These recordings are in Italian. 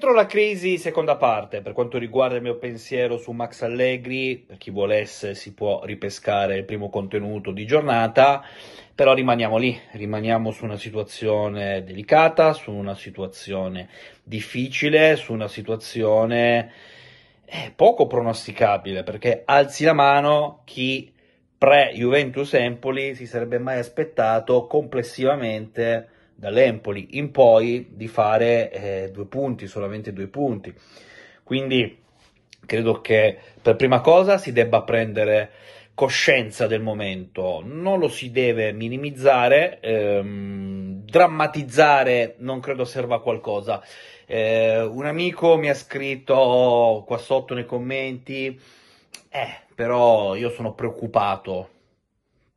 dentro la crisi seconda parte, per quanto riguarda il mio pensiero su Max Allegri, per chi volesse si può ripescare il primo contenuto di giornata, però rimaniamo lì, rimaniamo su una situazione delicata, su una situazione difficile, su una situazione eh, poco pronosticabile, perché alzi la mano chi pre-Juventus Empoli si sarebbe mai aspettato complessivamente dall'Empoli in poi di fare eh, due punti, solamente due punti. Quindi credo che per prima cosa si debba prendere coscienza del momento, non lo si deve minimizzare, ehm, drammatizzare non credo serva a qualcosa. Eh, un amico mi ha scritto qua sotto nei commenti, eh, però io sono preoccupato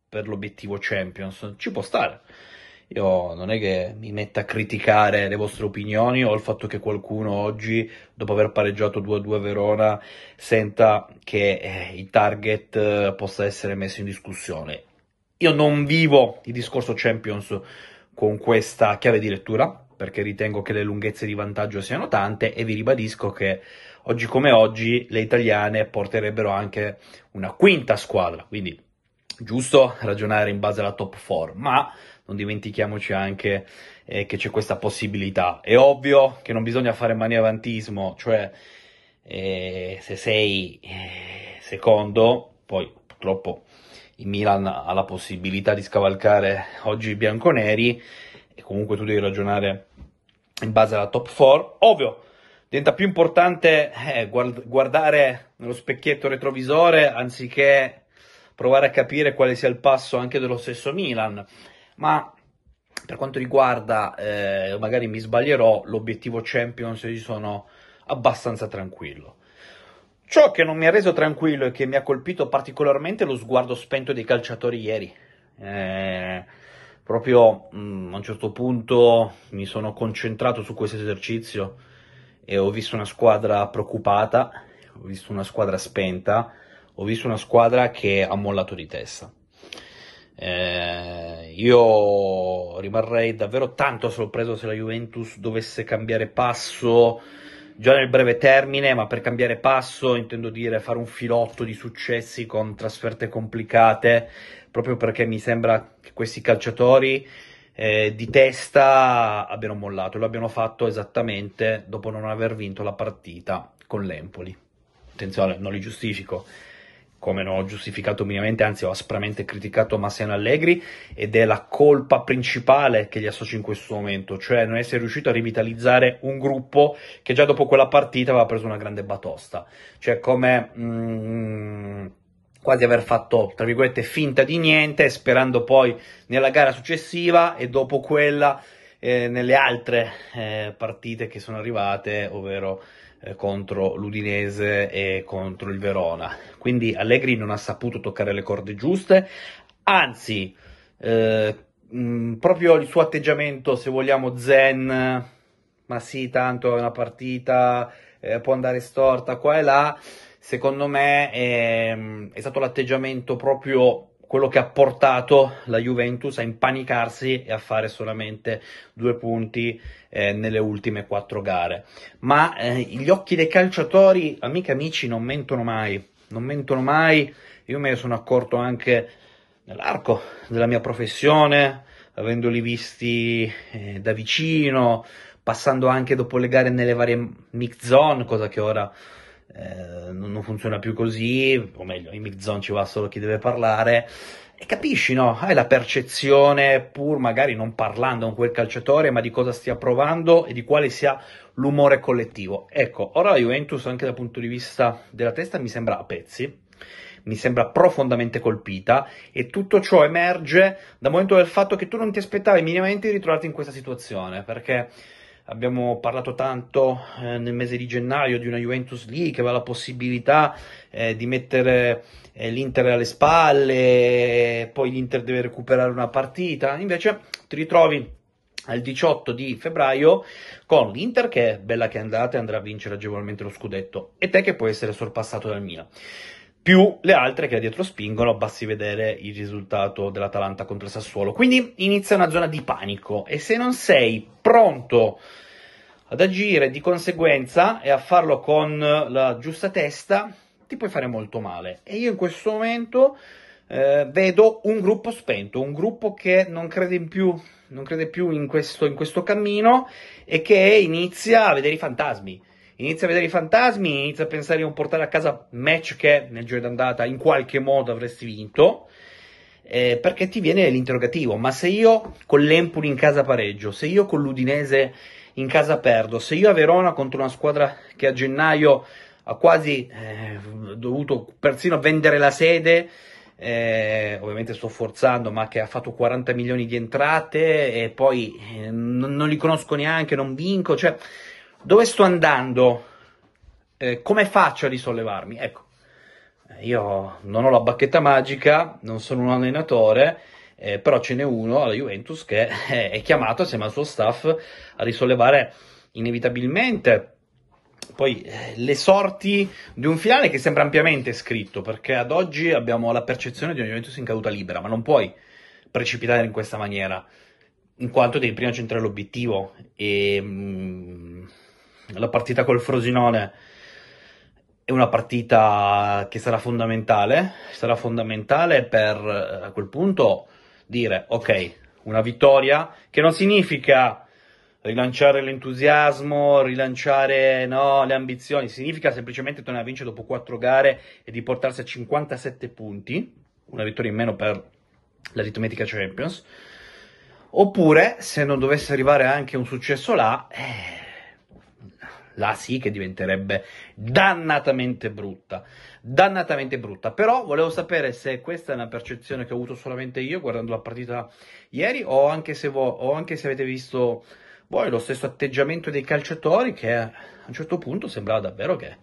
per l'obiettivo Champions, ci può stare io non è che mi metta a criticare le vostre opinioni o il fatto che qualcuno oggi, dopo aver pareggiato 2-2 a Verona, senta che eh, il target eh, possa essere messo in discussione. Io non vivo il discorso Champions con questa chiave di lettura, perché ritengo che le lunghezze di vantaggio siano tante e vi ribadisco che oggi come oggi le italiane porterebbero anche una quinta squadra, quindi giusto ragionare in base alla top 4, ma non dimentichiamoci anche eh, che c'è questa possibilità. È ovvio che non bisogna fare maniavantismo, cioè eh, se sei eh, secondo, poi purtroppo il Milan ha la possibilità di scavalcare oggi i bianconeri e comunque tu devi ragionare in base alla top 4. Ovvio, diventa più importante eh, guard- guardare nello specchietto retrovisore anziché provare a capire quale sia il passo anche dello stesso Milan ma per quanto riguarda, eh, magari mi sbaglierò, l'obiettivo Champions io sono abbastanza tranquillo. Ciò che non mi ha reso tranquillo e che mi ha colpito particolarmente è lo sguardo spento dei calciatori ieri. Eh, proprio mh, mm, a un certo punto mi sono concentrato su questo esercizio e ho visto una squadra preoccupata, ho visto una squadra spenta, ho visto una squadra che ha mollato di testa. Eh, io rimarrei davvero tanto sorpreso se la Juventus dovesse cambiare passo già nel breve termine, ma per cambiare passo intendo dire fare un filotto di successi con trasferte complicate, proprio perché mi sembra che questi calciatori eh, di testa abbiano mollato, lo abbiano fatto esattamente dopo non aver vinto la partita con l'Empoli. Attenzione, non li giustifico, come non ho giustificato minimamente, anzi ho aspramente criticato Massimo Allegri ed è la colpa principale che gli associo in questo momento, cioè non essere riuscito a rivitalizzare un gruppo che già dopo quella partita aveva preso una grande batosta, cioè come mm, quasi aver fatto, tra virgolette, finta di niente, sperando poi nella gara successiva e dopo quella eh, nelle altre eh, partite che sono arrivate, ovvero eh, contro l'Udinese e contro il Verona. Quindi Allegri non ha saputo toccare le corde giuste, anzi, eh, mh, proprio il suo atteggiamento, se vogliamo, zen, ma sì, tanto è una partita, eh, può andare storta qua e là, secondo me è, è stato l'atteggiamento proprio quello che ha portato la Juventus a impanicarsi e a fare solamente due punti eh, nelle ultime quattro gare. Ma eh, gli occhi dei calciatori, amiche e amici, non mentono mai, non mentono mai. Io me ne sono accorto anche nell'arco della mia professione, avendoli visti eh, da vicino, passando anche dopo le gare nelle varie mix zone, cosa che ora eh, non, funziona più così, o meglio, in mid zone ci va solo chi deve parlare. E capisci, no? Hai la percezione, pur magari non parlando con quel calciatore, ma di cosa stia provando e di quale sia l'umore collettivo. Ecco, ora la Juventus, anche dal punto di vista della testa, mi sembra a pezzi, mi sembra profondamente colpita e tutto ciò emerge dal momento del fatto che tu non ti aspettavi minimamente di ritrovarti in questa situazione, perché abbiamo parlato tanto eh, nel mese di gennaio di una Juventus lì che aveva la possibilità eh, di mettere eh, l'Inter alle spalle, poi l'Inter deve recuperare una partita, invece ti ritrovi al 18 di febbraio con l'Inter che è bella che è andata e andrà a vincere agevolmente lo scudetto e te che puoi essere sorpassato dal Milan più le altre che da dietro spingono, basti vedere il risultato dell'Atalanta contro il Sassuolo. Quindi inizia una zona di panico e se non sei pronto ad agire di conseguenza e a farlo con la giusta testa, ti puoi fare molto male. E io in questo momento eh, vedo un gruppo spento, un gruppo che non crede in più, non crede più in questo, in questo cammino e che inizia a vedere i fantasmi. Inizia a vedere i fantasmi, inizia a pensare di non portare a casa match che nel giro d'andata in qualche modo avresti vinto. Eh, perché ti viene l'interrogativo: ma se io con l'Empoli in casa pareggio, se io con l'Udinese in casa perdo, se io a Verona contro una squadra che a gennaio ha quasi eh, dovuto persino vendere la sede, eh, ovviamente sto forzando, ma che ha fatto 40 milioni di entrate e poi eh, non, non, li conosco neanche, non vinco, cioè dove sto andando? Eh, come faccio a risollevarmi? Ecco, io non ho la bacchetta magica, non sono un allenatore, eh, però ce n'è uno alla Juventus che è chiamato assieme al suo staff a risollevare inevitabilmente poi eh, le sorti di un finale che sembra ampiamente scritto, perché ad oggi abbiamo la percezione di una Juventus in caduta libera, ma non puoi precipitare in questa maniera, in quanto devi prima centrare l'obiettivo e mh, mm, la partita col Frosinone è una partita che sarà fondamentale, sarà fondamentale per a quel punto dire ok, una vittoria che non significa rilanciare l'entusiasmo, rilanciare no, le ambizioni, significa semplicemente tornare a vincere dopo quattro gare e di portarsi a 57 punti, una vittoria in meno per l'aritmetica Champions, oppure se non dovesse arrivare anche un successo là, eh, là sì che diventerebbe dannatamente brutta, dannatamente brutta. Però volevo sapere se questa è una percezione che ho avuto solamente io guardando la partita ieri o anche se, vo- o anche se avete visto poi lo stesso atteggiamento dei calciatori che a un certo punto sembrava davvero che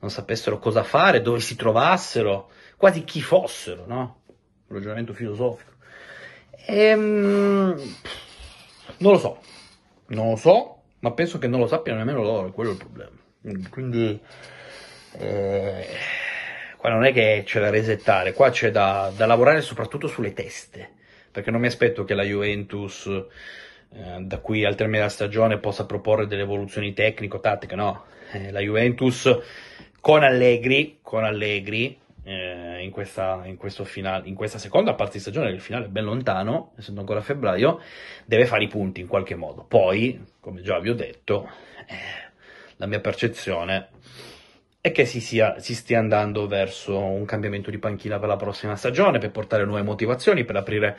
non sapessero cosa fare, dove si trovassero, quasi chi fossero, no? Un ragionamento filosofico. Ehm, non lo so, non lo so, ma penso che non lo sappiano nemmeno loro, è quello il problema. Quindi, eh, qua non è che c'è da resettare, qua c'è da, da lavorare soprattutto sulle teste, perché non mi aspetto che la Juventus eh, da qui al termine della stagione possa proporre delle evoluzioni tecnico-tattiche, no. Eh, la Juventus con Allegri, con Allegri eh, in, questa, in, finale, in, questa, seconda parte di stagione, il finale è ben lontano, essendo ancora febbraio, deve fare i punti in qualche modo. Poi, come già vi ho detto, eh, la mia percezione è che si, sia, si stia andando verso un cambiamento di panchina per la prossima stagione, per portare nuove motivazioni, per aprire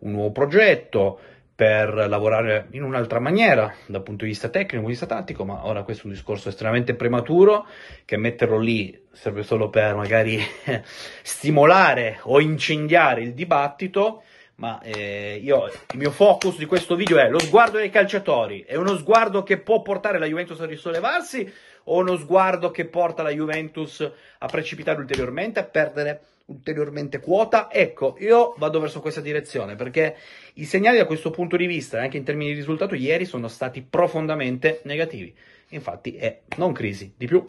un nuovo progetto, per lavorare in un'altra maniera dal punto di vista tecnico, dal punto di vista tattico, ma ora questo è un discorso estremamente prematuro che metterlo lì serve solo per magari stimolare o incendiare il dibattito, ma eh, io, il mio focus di questo video è lo sguardo dei calciatori, è uno sguardo che può portare la Juventus a risollevarsi o uno sguardo che porta la Juventus a precipitare ulteriormente, a perdere ulteriormente quota. Ecco, io vado verso questa direzione perché i segnali da questo punto di vista, anche in termini di risultato, ieri sono stati profondamente negativi. Infatti è non crisi, di più